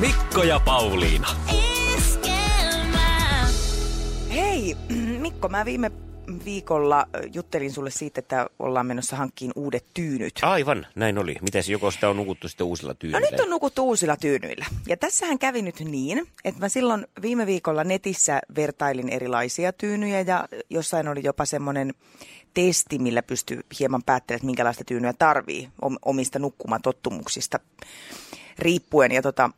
Mikko ja Pauliina. Hei, Mikko, mä viime viikolla juttelin sulle siitä, että ollaan menossa hankkiin uudet tyynyt. Aivan, näin oli. Mitäs joko sitä on nukuttu sitten uusilla No tyynyillä? nyt on nukuttu uusilla tyynyillä. Ja tässähän kävi nyt niin, että mä silloin viime viikolla netissä vertailin erilaisia tyynyjä ja jossain oli jopa semmoinen testi, millä pystyy hieman päättelemään, että minkälaista tyynyä tarvii om- omista nukkumatottumuksista riippuen. Ja tota,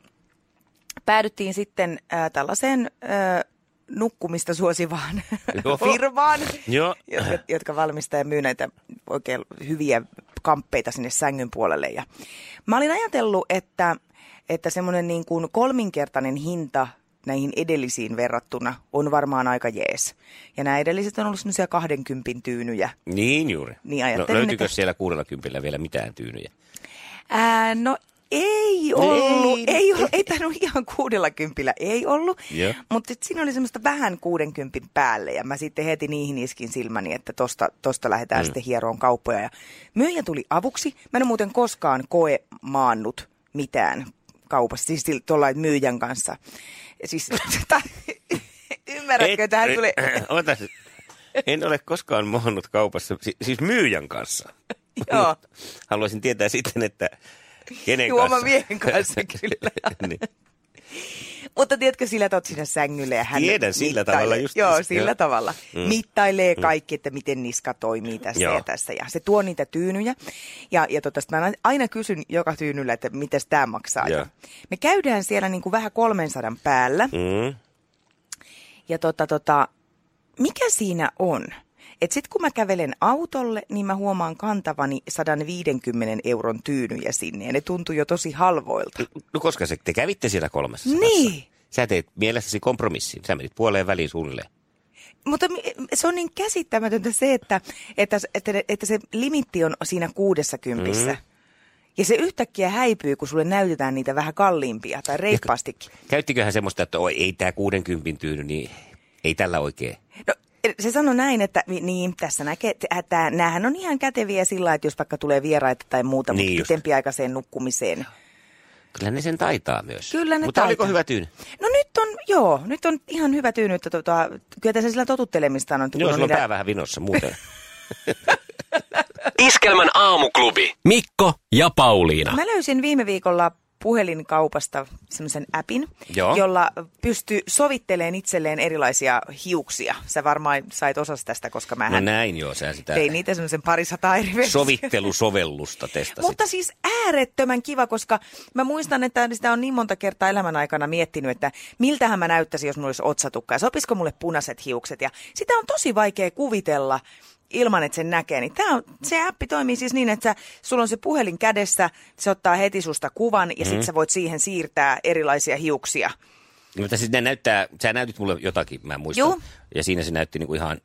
päädyttiin sitten äh, tällaiseen äh, nukkumista suosivaan Joo. firmaan, Joo. jotka, jotka valmistaa ja myy näitä oikein hyviä kamppeita sinne sängyn puolelle. Ja mä olin ajatellut, että, että semmoinen niin kuin kolminkertainen hinta näihin edellisiin verrattuna on varmaan aika jees. Ja nämä edelliset on ollut semmoisia 20 tyynyjä. Niin juuri. Niin no, löytyykö että- siellä 60 vielä mitään tyynyjä? Ää, no ei ollut, Ei. ei, ollut, ei tainnut ihan kuudella kympillä, ei ollut, Joo. mutta siinä oli semmoista vähän kuudenkympin päälle ja mä sitten heti niihin iskin silmäni, että tosta, tosta lähdetään mm. sitten hieroon kauppoja ja myyjä tuli avuksi. Mä en ole muuten koskaan koe maannut mitään kaupassa, siis tuolla myyjän kanssa. Siis, ymmärrätkö, että hän tulee... Otas. En ole koskaan mohonnut kaupassa, si- siis myyjän kanssa. Joo. Haluaisin tietää sitten, että kenen kanssa. miehen kanssa kyllä. niin. Mutta tiedätkö, sillä otat sinne sängylle ja hän Tiedän, sillä mittailee. tavalla just Joo, siis, sillä joo. tavalla. Mm. Mittailee kaikki, että miten niska toimii tässä Joo. ja tässä. Ja se tuo niitä tyynyjä. Ja, ja tota, mä aina kysyn joka tyynyllä, että miten tämä maksaa. Joo. Ja me käydään siellä niin kuin vähän 300 päällä. Mm. Ja tota, tota, mikä siinä on? Et sit kun mä kävelen autolle, niin mä huomaan kantavani 150 euron tyynyjä sinne. Ja ne tuntuu jo tosi halvoilta. No koska se, te kävitte siellä kolmessa Niin. Sä teit mielessäsi kompromissin. Sä menit puoleen väliin suunnilleen. Mutta se on niin käsittämätöntä se, että, että, että, että se limitti on siinä kuudessa kympissä. Mm. Ja se yhtäkkiä häipyy, kun sulle näytetään niitä vähän kalliimpia tai reippaastikin. Käyttiköhän semmoista, että oi, ei tämä 60 tyyny, niin ei tällä oikein. No, se sanoi näin, että niin, tässä näkee, että näähän on ihan käteviä sillä, että jos vaikka tulee vieraita tai muuta, Niin mutta just. pitempiaikaiseen nukkumiseen. Kyllä ne sen taitaa myös. Kyllä ne Mutta oliko taitaa. hyvä tyyny? No nyt on, joo, nyt on ihan hyvä tyyny, että tota, kyllä tässä sillä totuttelemista on. Joo, sulla on niitä- pää vähän vinossa muuten. Iskelmän aamuklubi. Mikko ja Pauliina. Mä löysin viime viikolla puhelinkaupasta semmoisen appin, Joo. jolla pystyy sovittelemaan itselleen erilaisia hiuksia. Sä varmaan sait osas tästä, koska mä No näin joo, sä sitä tein niitä semmoisen parisataa eri versiota. sovittelusovellusta testasit. Mutta siis äärettömän kiva, koska mä muistan, että sitä on niin monta kertaa elämän aikana miettinyt, että miltähän mä näyttäisin, jos mulla olisi otsatukka ja sopisiko mulle punaiset hiukset. Ja sitä on tosi vaikea kuvitella ilman, että sen näkee. Niin tää on, se appi toimii siis niin, että sä, sulla on se puhelin kädessä, se ottaa heti susta kuvan ja Mhm. sit sä voit siihen siirtää erilaisia hiuksia. Mutta sitten ne näyttää, sä näytit mulle jotakin, mä muistan. Juu. Ja siinä se näytti niinku ihan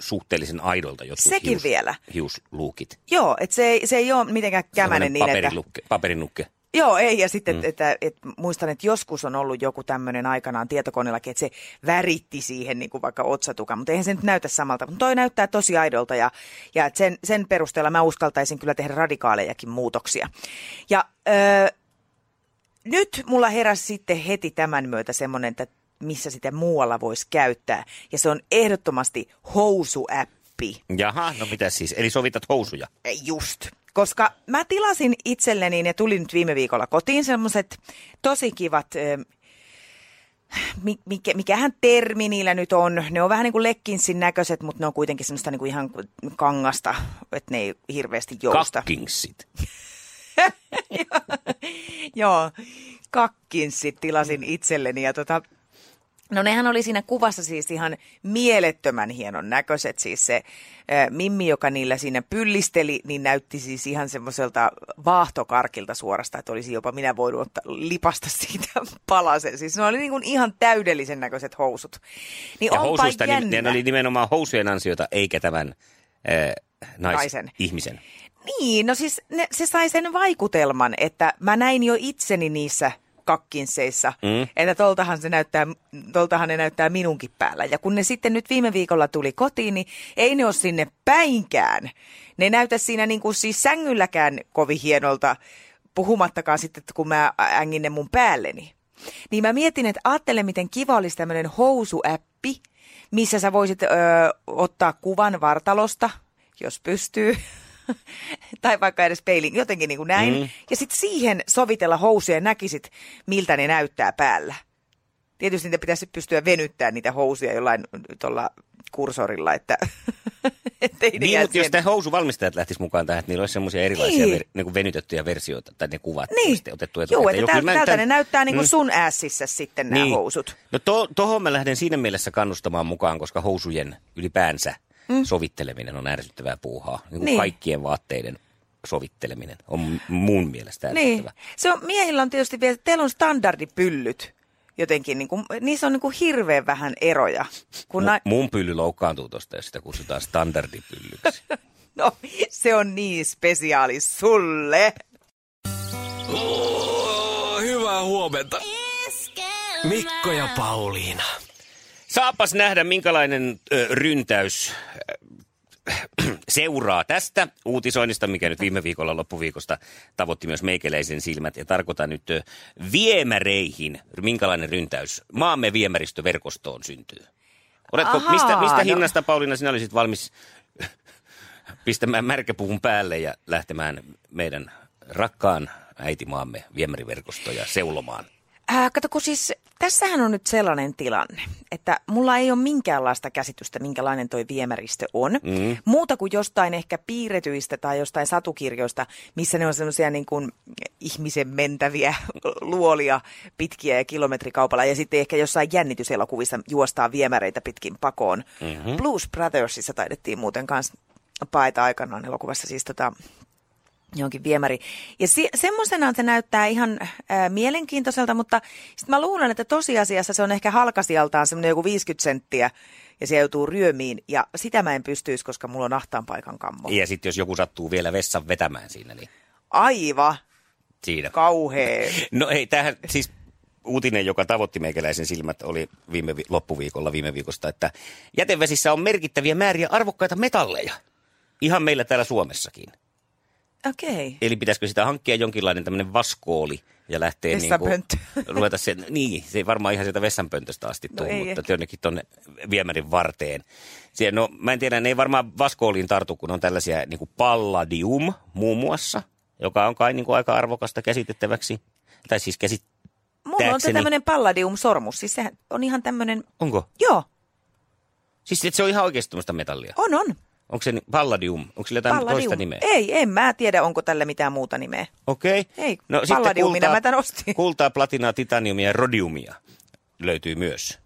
suhteellisen aidolta jotkut Sekin hius, vielä. hiusluukit. Joo, että se, ei- se ei ole mitenkään kämänen niin, että... paperinukke. Joo, ei. Ja sitten, mm. että, että, muistan, että joskus on ollut joku tämmöinen aikanaan tietokoneellakin, että se väritti siihen niin kuin vaikka otsatukan, mutta eihän se nyt näytä samalta. Mutta toi näyttää tosi aidolta ja, ja että sen, sen perusteella mä uskaltaisin kyllä tehdä radikaalejakin muutoksia. Ja öö, nyt mulla heräsi sitten heti tämän myötä semmoinen, että missä sitä muualla voisi käyttää. Ja se on ehdottomasti housuäppi. Jaha, no mitä siis? Eli sovitat housuja. Just. Koska mä tilasin itselleni, ne tuli nyt viime viikolla kotiin, semmoiset tosi kivat, mikä, mikähän termi niillä nyt on. Ne on vähän niin kuin lekkinsin näköiset, mutta ne on kuitenkin semmoista niin kuin ihan kangasta, että ne ei hirveästi jousta. Kakkingsit. Joo, kakkinsit tilasin itselleni ja tota, No nehän oli siinä kuvassa siis ihan mielettömän hienon näköiset. Siis se ä, Mimmi, joka niillä siinä pyllisteli, niin näytti siis ihan semmoiselta vaahtokarkilta suorasta, että olisi jopa minä voinut ottaa, lipasta siitä palasen. Siis ne oli niin kuin ihan täydellisen näköiset housut. Niin Ja housuista jännä. niin, ne oli nimenomaan housujen ansiota, eikä tämän äh, nais, Naisen. ihmisen. Niin, no siis ne, se sai sen vaikutelman, että mä näin jo itseni niissä kakkinseissa, mm. että toltahan, se näyttää, toltahan ne näyttää minunkin päällä. Ja kun ne sitten nyt viime viikolla tuli kotiin, niin ei ne ole sinne päinkään. Ne näytä siinä niin kuin siis sängylläkään kovin hienolta, puhumattakaan sitten, että kun mä ängin ne mun päälleni. Niin mä mietin, että ajattele, miten kiva olisi tämmöinen housuäppi, missä sä voisit öö, ottaa kuvan vartalosta, jos pystyy, tai vaikka edes peilin, jotenkin niin kuin näin. Mm. Ja sitten siihen sovitella housuja ja näkisit, miltä ne näyttää päällä. Tietysti niitä pitäisi pystyä venyttämään niitä housuja jollain tuolla kursorilla, että ettei Niin, mutta jos tämä housuvalmistajat lähtis mukaan tähän, että niillä olisi semmoisia erilaisia Niin. Ver, niin kuin venytettyjä versioita tai ne kuvat Niin, otettu Joo, etukäteen. että Joo, täältä, kyllä mä täältä tän- ne näyttää niin kuin Mm. sun ässissä sitten nämä Niin. housut. No to, tohon mä lähden siinä mielessä kannustamaan mukaan, koska housujen ylipäänsä mm. sovitteleminen on ärsyttävää puuhaa. Niin kuin Niin. kaikkien vaatteiden sovitteleminen on m- mun mielestä Niin. ärsyttävää. Se on, miehillä on tietysti vielä, teillä on standardipyllyt jotenkin, niin kuin, niissä on niin kuin hirveän vähän eroja. Kun na- Mu- mun pylly loukkaantuu tosta, jos sitä kutsutaan standardipyllyksi. no, se on niin spesiaali sulle. Oh, hyvää huomenta. Mikko ja Pauliina. Saapas nähdä, minkälainen ö, ryntäys seuraa tästä uutisoinnista, mikä nyt viime viikolla loppuviikosta tavoitti myös meikäläisen silmät. Ja tarkoitan nyt viemäreihin, minkälainen ryntäys maamme viemäristöverkostoon syntyy. Oletko, Ahaa, mistä, mistä no. hinnasta, Pauliina, sinä olisit valmis pistämään märkäpuun päälle ja lähtemään meidän rakkaan äitimaamme viemäriverkostoja seulomaan? Äh, kato, kun siis tässähän on nyt sellainen tilanne, että mulla ei ole minkäänlaista käsitystä, minkälainen toi viemäristö on. Mm. Muuta kuin jostain ehkä piirretyistä tai jostain satukirjoista, missä ne on semmoisia niin kuin ihmisen mentäviä luolia pitkiä ja kilometrikaupalla. Ja sitten ehkä jossain jännityselokuvissa juostaa viemäreitä pitkin pakoon. Mm-hmm. Blues Brothersissa taidettiin muuten kanssa paeta aikanaan elokuvassa siis tota, johonkin viemäri. Ja si- semmoisenaan se näyttää ihan ää, mielenkiintoiselta, mutta sitten mä luulen, että tosiasiassa se on ehkä halkasijaltaan semmoinen joku 50 senttiä ja se joutuu ryömiin. Ja sitä mä en pystyisi, koska mulla on ahtaan paikan kammo. Ja sitten jos joku sattuu vielä vessan vetämään siinä, niin Aiva, siinä. kauhea. No ei, tämähän siis uutinen, joka tavoitti meikäläisen silmät, oli viime vi- loppuviikolla viime viikosta, että jätevesissä on merkittäviä määriä arvokkaita metalleja. Ihan meillä täällä Suomessakin. Okei. Okay. Eli pitäisikö sitä hankkia jonkinlainen tämmöinen vaskooli ja lähteä niin Vessanpönttö. ruveta sen, niin, se ei varmaan ihan sieltä vessanpöntöstä asti No tule, mutta ehkä. jonnekin tuonne viemärin varteen. Siellä, no mä en tiedä, ne ei varmaan vaskooliin tartu, kun on tällaisia niin kuin palladium muun muassa, joka on kai niin kuin aika arvokasta käsitettäväksi. Tai siis käsit... Mulla on se tämmöinen palladium-sormus. Siis sehän on ihan tämmöinen, Onko? joo, Siis se on ihan oikeasti metallia. on on. Onko se palladium? Onko sillä jotain toista Palladium. nimeä? Ei, en mä tiedä, onko tälle mitään muuta nimeä. Okei. Okay. Ei, palladiumina mä tän ostin. kultaa, platinaa, titaniumia ja rodiumia löytyy myös.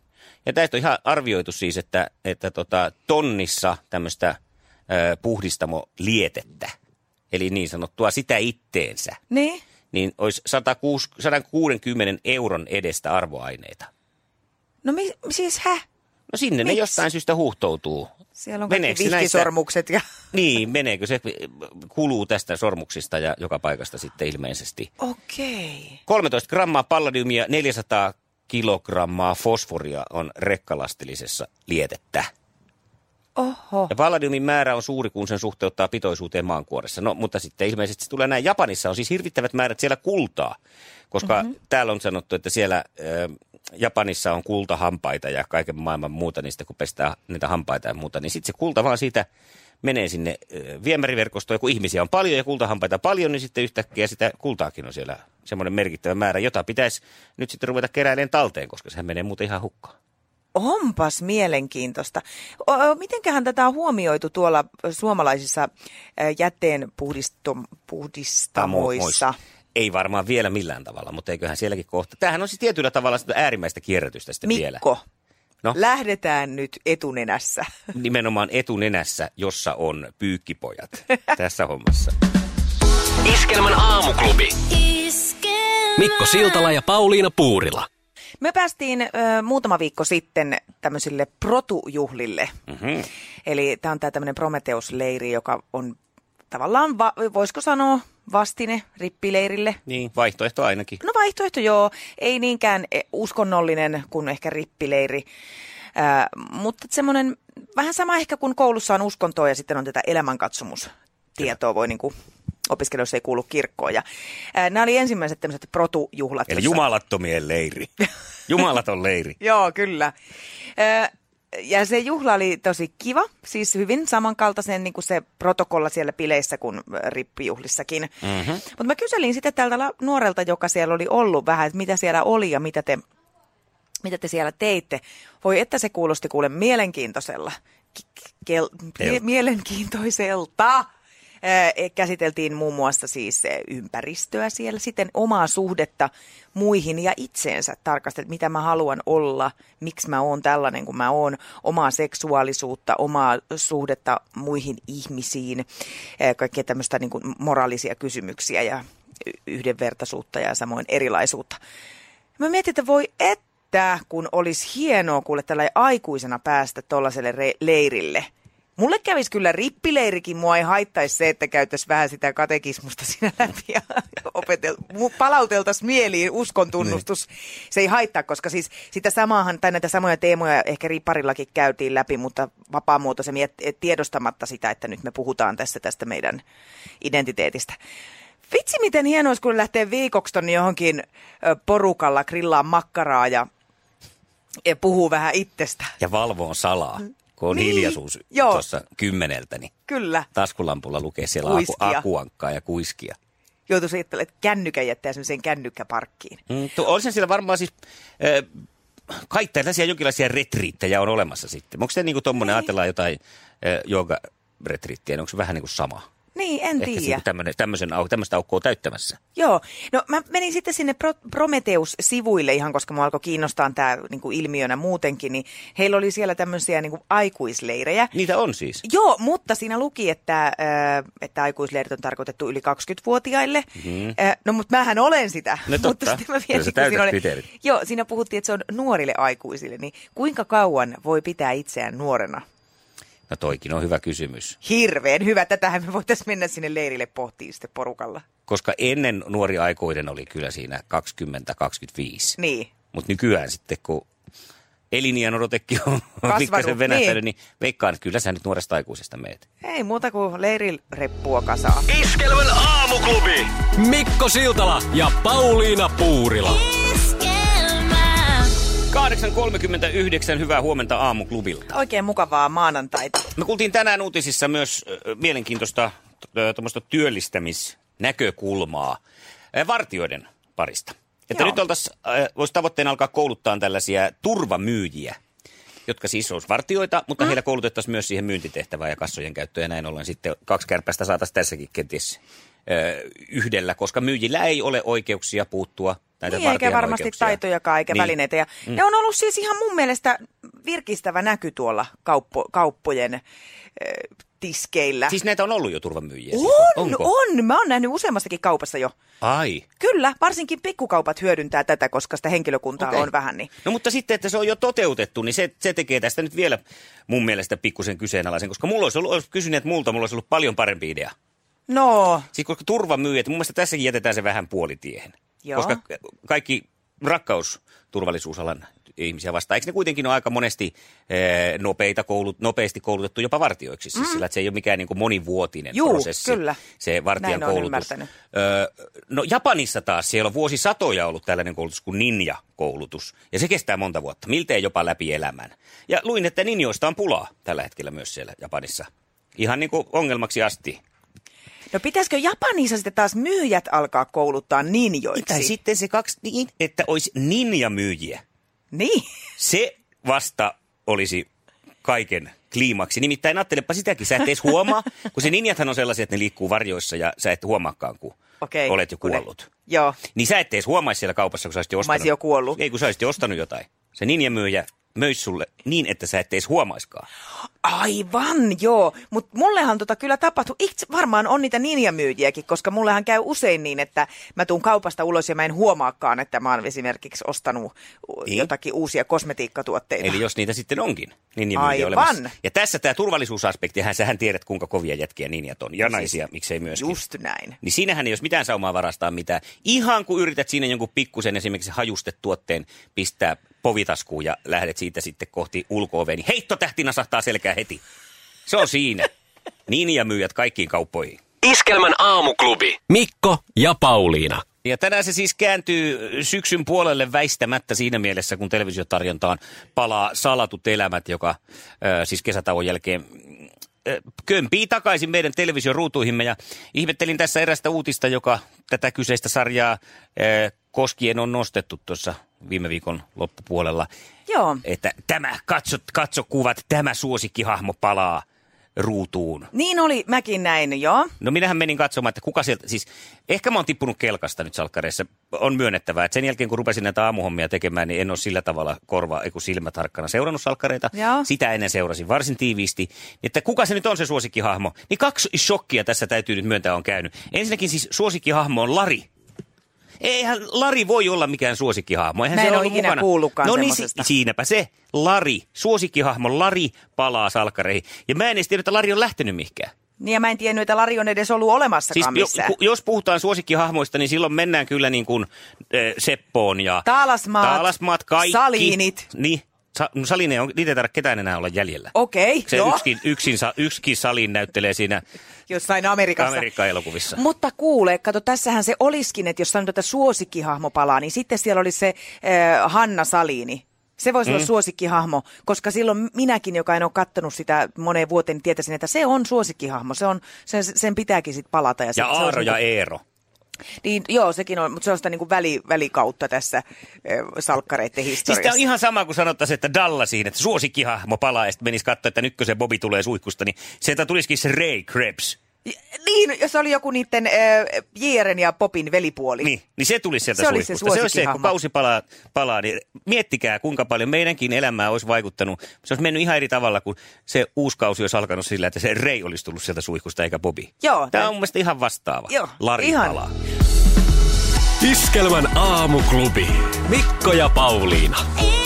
Ja tästä on ihan arvioitu siis, että, että tota, tonnissa tämmöistä puhdistamolietettä, eli niin sanottua sitä itteensä, Niin? niin olisi 106, 160 euron edestä arvoaineita. No mi- siis hä? No sinne Miksi? ne jostain syystä huhtoutuu. Siellä on Meneekö kaikki näistä- vihkisormukset ja... Niin, meneekö se, kuluu tästä sormuksista ja joka paikasta sitten ilmeisesti. Okei. 13 grammaa palladiumia, 400 kilogrammaa fosforia on rekkalastillisessa lietettä. Oho. Ja palladiumin määrä on suuri, kun sen suhteuttaa pitoisuuteen maankuoressa. No, mutta sitten ilmeisesti se tulee näin. Japanissa on siis hirvittävät määrät siellä kultaa, koska mm-hmm. täällä on sanottu, että siellä ö, Japanissa on kultahampaita ja kaiken maailman muuta niistä, kun pestää niitä hampaita ja muuta. Niin sitten se kulta vaan siitä menee sinne viemäriverkostoon, ja kun ihmisiä on paljon ja kultahampaita paljon, niin sitten yhtäkkiä sitä kultaakin on siellä semmoinen merkittävä määrä, jota pitäisi nyt sitten ruveta keräilemään talteen, koska sehän menee muuten ihan hukkaan. Onpas mielenkiintoista. O, mitenköhän tätä on huomioitu tuolla suomalaisissa ä, jätteen puhdistum, puhdistamoissa? Ei varmaan vielä millään tavalla, mutta eiköhän sielläkin kohta. Tämähän on siis tietyllä tavalla sitä äärimmäistä kierrätystä sitten vielä. Mikko, No. Lähdetään nyt etunenässä. Nimenomaan etunenässä, jossa on pyykkipojat tässä hommassa. Iskelmän aamuklubi. Mikko Siltala ja Pauliina Puurila. Me päästiin ö, muutama viikko sitten tämmöisille protujuhlille. Mm-hmm. Eli tämä on tämä tämmöinen Prometeus-leiri, joka on tavallaan, va- voisiko sanoa, vastine rippileirille. Niin, vaihtoehto ainakin. No vaihtoehto joo, ei niinkään e, uskonnollinen kuin ehkä rippileiri, Ää, mutta semmoinen vähän sama ehkä kuin koulussa on uskontoa ja sitten on tätä elämänkatsomustietoa, voi niin kuin opiskella, jos ei kuulu kirkkoon. Ja, ää, nämä oli ensimmäiset tämmöiset protujuhlat. Eli jossa- jumalattomien leiri. Jumalaton leiri. Joo, kyllä. Ö, Ja se juhla oli tosi kiva, siis hyvin samankaltaisen niin kuin se protokolla siellä bileissä kuin rippijuhlissakin. Mm-hmm. Mutta mä kyselin sitten tältä nuorelta, joka siellä oli ollut vähän, että mitä siellä oli ja mitä te, mitä te siellä teitte. Voi että se kuulosti kuule mielenkiintoisella. Kel- mielenkiintoiselta. Ö, Käsiteltiin muun muassa siis ö, ympäristöä siellä, sitten omaa suhdetta muihin ja itseensä tarkasteltiin, mitä mä haluan olla, miksi mä oon tällainen kuin mä oon, omaa seksuaalisuutta, omaa suhdetta muihin ihmisiin, ö, kaikkea tämmöistä niin moraalisia kysymyksiä ja yhdenvertaisuutta ja samoin erilaisuutta. Mä mietin, että voi että, kun olisi hienoa kuule tällä aikuisena päästä tuollaiselle re- leirille. Mulle kävisi kyllä rippileirikin, mua ei haittaisi se, että käytäisiin vähän sitä katekismusta siinä läpi ja opetel, palauteltaisiin mieliin uskon tunnustus. Se ei haittaa, koska siis sitä samaahan, tai näitä samoja teemoja ehkä ripparillakin käytiin läpi, mutta vapaamuotoisemmin tiedostamatta sitä, että nyt me puhutaan tässä tästä meidän identiteetistä. Vitsi, miten hienoa olisi, kun lähtee viikoksi tonne johonkin porukalla grillaan makkaraa ja, ja puhuu vähän itsestä. Ja valvoon salaa, kun on Niin, hiljaisuus joo. tuossa kymmeneltä, niin Kyllä, taskulampulla lukee siellä aku, akuankkaa ja kuiskia. joutuisi ajattelemaan, että kännykän jättää semmoiseen kännykkäparkkiin. Mm, tu- olisi siellä varmaan siis... Äh, kai tällaisia jonkinlaisia retriittejä on olemassa sitten. Onko se niin kuin tuommoinen, ajatellaan jotain äh, jooga-retriittiä, niin onko se vähän niin kuin sama? Niin, en Ehkä tiedä. tämmöisen, tämmöistä aukkoa täyttämässä. Joo, no mä menin sitten sinne Pro- Prometheus-sivuille ihan, koska mua alkoi kiinnostaa tämä niin ilmiönä muutenkin, niin heillä oli siellä tämmöisiä niin kuin aikuisleirejä. Niitä on siis. Joo, mutta siinä luki, että, äh, että aikuisleirit on tarkoitettu yli 20-vuotiaille. Mm-hmm. Äh, no, mutta mähän olen sitä. No totta. mutta sitten mä mietin, kun siinä oli. Joo, siinä puhuttiin, että se on nuorille aikuisille. Niin kuinka kauan voi pitää itseään nuorena? No toikin on hyvä kysymys. Hirveän hyvä. Tätähän me voitaisiin mennä sinne leirille pohtiin sitten porukalla. Koska ennen nuori aikuinen oli kyllä siinä 20-25. Niin. Mutta nykyään sitten, kun eliniän odotekin on pikkasen venähtänyt, niin. niin. veikkaan, että kyllä sä nyt nuoresta aikuisesta meet. Ei muuta kuin leirireppua kasaa. Iskelmän aamuklubi. Mikko Siltala ja Pauliina Puurila. 8.39, hyvää huomenta aamuklubilta. Oikein mukavaa maanantaita. Me kuultiin tänään uutisissa myös ö, mielenkiintoista tuommoista työllistämisnäkökulmaa ö, vartioiden parista. Että Joo. nyt oltaisiin, olisi tavoitteena alkaa kouluttaa tällaisia turvamyyjiä, jotka siis olisi vartioita, mutta mm. heillä koulutettaisiin myös siihen myyntitehtävään ja kassojen käyttöön ja näin ollen sitten kaksi kärpästä saataisiin tässäkin kenties yhdellä, koska myyjillä ei ole oikeuksia puuttua näitä Niin, eikä varmasti oikeuksia. taitojakaan eikä Niin. välineitä. Ja mm. Ne on ollut siis ihan mun mielestä virkistävä näky tuolla kauppo, kauppojen äh, tiskeillä. Siis näitä on ollut jo turvamyyjiä. siis. on, Onko? on. Mä oon nähnyt useammastakin kaupassa jo. Ai. Kyllä, varsinkin pikkukaupat hyödyntää tätä, koska sitä henkilökuntaa Okei. on vähän. Niin. No mutta sitten, että se on jo toteutettu, niin se, se tekee tästä nyt vielä mun mielestä pikkusen kyseenalaisen, koska mulla olisi ollut, olisi kysyneet multa, mulla olisi ollut paljon parempi idea. No, Siis koska turvamyyjät, mun mielestä tässäkin jätetään se vähän puolitiehen. Joo. Koska kaikki rakkausturvallisuusalan ihmisiä vastaan, eikö ne kuitenkin ole aika monesti eh, nopeita koulut, nopeasti koulutettu jopa vartioiksi, siis sillä että se ei ole mikään niin kuin monivuotinen Mm. Juu, prosessi, kyllä. se vartijan Näin koulutus. Öö, no Japanissa taas siellä on vuosisatoja ollut tällainen koulutus kuin ninja-koulutus, ja se kestää monta vuotta, miltei jopa läpi elämän. Ja luin, että ninjoista on pulaa tällä hetkellä myös siellä Japanissa. Ihan niin kuin ongelmaksi asti. No pitäisikö Japanissa sitten taas myyjät alkaa kouluttaa ninjoiksi? Tai sitten se kaksi niin, että olisi ninjamyyjiä. Niin. Se vasta olisi kaiken kliimaksi. Nimittäin ajattelepa sitäkin, sä et edes huomaa, kun se ninjathan on sellaisia, että ne liikkuu varjoissa ja sä et huomaakaan, kun Okei. olet jo kun ne- kuollut. Joo. Niin sä et edes huomaisi siellä kaupassa, kun sä olisit jo Mä ostanut. olisin jo kuollut. Ei, kun sä olisit jo ostanut jotain. Se ninjamyyjä möis sulle niin, että sä et edes huomaiskaan. Aivan, joo. Mutta mullehan tota kyllä tapahtui, itse varmaan on niitä ninjamyyjiäkin, koska mullehan käy usein niin, että mä tuun kaupasta ulos ja mä en huomaakaan, että mä oon esimerkiksi ostanut niin. jotakin uusia kosmetiikkatuotteita. Eli jos niitä sitten onkin, ninjamyyjiä Aivan. olemassa. Ja tässä tämä turvallisuusaspekti, hän sähän tiedät, kuinka kovia jätkiä ninjat on. Ja naisia, miksei myöskin. Just näin. Niin siinähän ei jos mitään saumaa varastaa mitään. Ihan kun yrität siinä jonkun pikkusen esimerkiksi hajustetuotteen pistää povitaskuun ja lähdet siitä sitten kohti ulko niin heittotähti nasahtaa selkää heti. Se on siinä. Niin ja myyjät kaikkiin kauppoihin. Iskelmän aamuklubi. Mikko ja Pauliina. Ja tänään se siis kääntyy syksyn puolelle väistämättä siinä mielessä, kun televisiotarjontaan palaa Salatut elämät, joka äh, siis kesätauon jälkeen äh, kömpii takaisin meidän television ruutuihimme. Ja ihmettelin tässä erästä uutista, joka tätä kyseistä sarjaa äh, koskien on nostettu tuossa viime viikon loppupuolella. Joo. Että tämä, katso, katso kuvat, tämä suosikkihahmo palaa ruutuun. Niin oli, mäkin näin, joo. No minähän menin katsomaan, että kuka sieltä, siis ehkä mä oon tippunut kelkasta nyt salkkareissa. On myönnettävää, että sen jälkeen kun rupesin näitä aamuhommia tekemään, niin en ole sillä tavalla korva, eiku silmätarkkana seurannut salkkareita. Joo. Sitä ennen seurasin varsin tiiviisti. Että kuka se nyt on se suosikkihahmo? Niin kaksi shokkia tässä täytyy nyt myöntää on käynyt. Ensinnäkin siis suosikkihahmo on Lari. Eihän Lari voi olla mikään suosikkihahmo. Eihän Mä se en oo ollut ikinä mukana. kuullutkaan no niin, si- siinäpä se. Lari, suosikkihahmo Lari palaa salkkareihin. Ja mä en edes tiedä, että Lari on lähtenyt mihinkään. Niin ja mä en tiennyt, että Lari on edes ollut olemassakaan Siis jo, missään. jos puhutaan suosikkihahmoista, niin silloin mennään kyllä niin kuin äh, Seppoon ja... Taalasmaat, Taalasmaat, kaikki. Saliinit. Niin. Sa- no Saline on, niitä ei tarvitse ketään enää olla jäljellä. Okei, Se joo. yksikin, yksin, yksikin Salin näyttelee siinä Jossain Amerikassa. Amerikka-elokuvissa. Mutta kuule, kato, tässähän se olisikin, että jos sanotaan, että suosikkihahmo palaa, niin sitten siellä olisi se äh, Hanna Salini. Se voisi mm. olla suosikkihahmo, koska silloin minäkin, joka en ole kattonut sitä moneen vuoteen, niin tietäisin, että se on suosikkihahmo. Se on, sen, sen pitääkin sitten palata. Ja, Ja sit, se Aaro ja niinku- Eero. Niin, joo, sekin on, mutta se on sitä niin kuin väli, välikautta tässä äh, salkkareiden Siis historiassa. tämä on ihan sama kuin sanottaisiin, että Dallasiin, että suosikkihahmo palaa ja sitten menisi katsoa, että se Bobi tulee suihkusta, niin sieltä tulisikin se Ray Krebs. Niin, jos oli joku niiden äh, Jeeren ja Popin velipuoli. Niin, niin se tulisi sieltä Se olisi se. Se olisi se, kun kausi palaa, palaa, niin miettikää kuinka paljon meidänkin elämää olisi vaikuttanut. Se olisi mennyt ihan eri tavalla, kun se uusi kausi olisi alkanut sillä, että se Ray olisi tullut sieltä suihkusta eikä Bobi. Joo. Tämä on mun mielestä ihan vastaava. Joo, Lari ihan. palaa. Iskelmän aamuklubi. Mikko ja Pauliina. Iskelmä.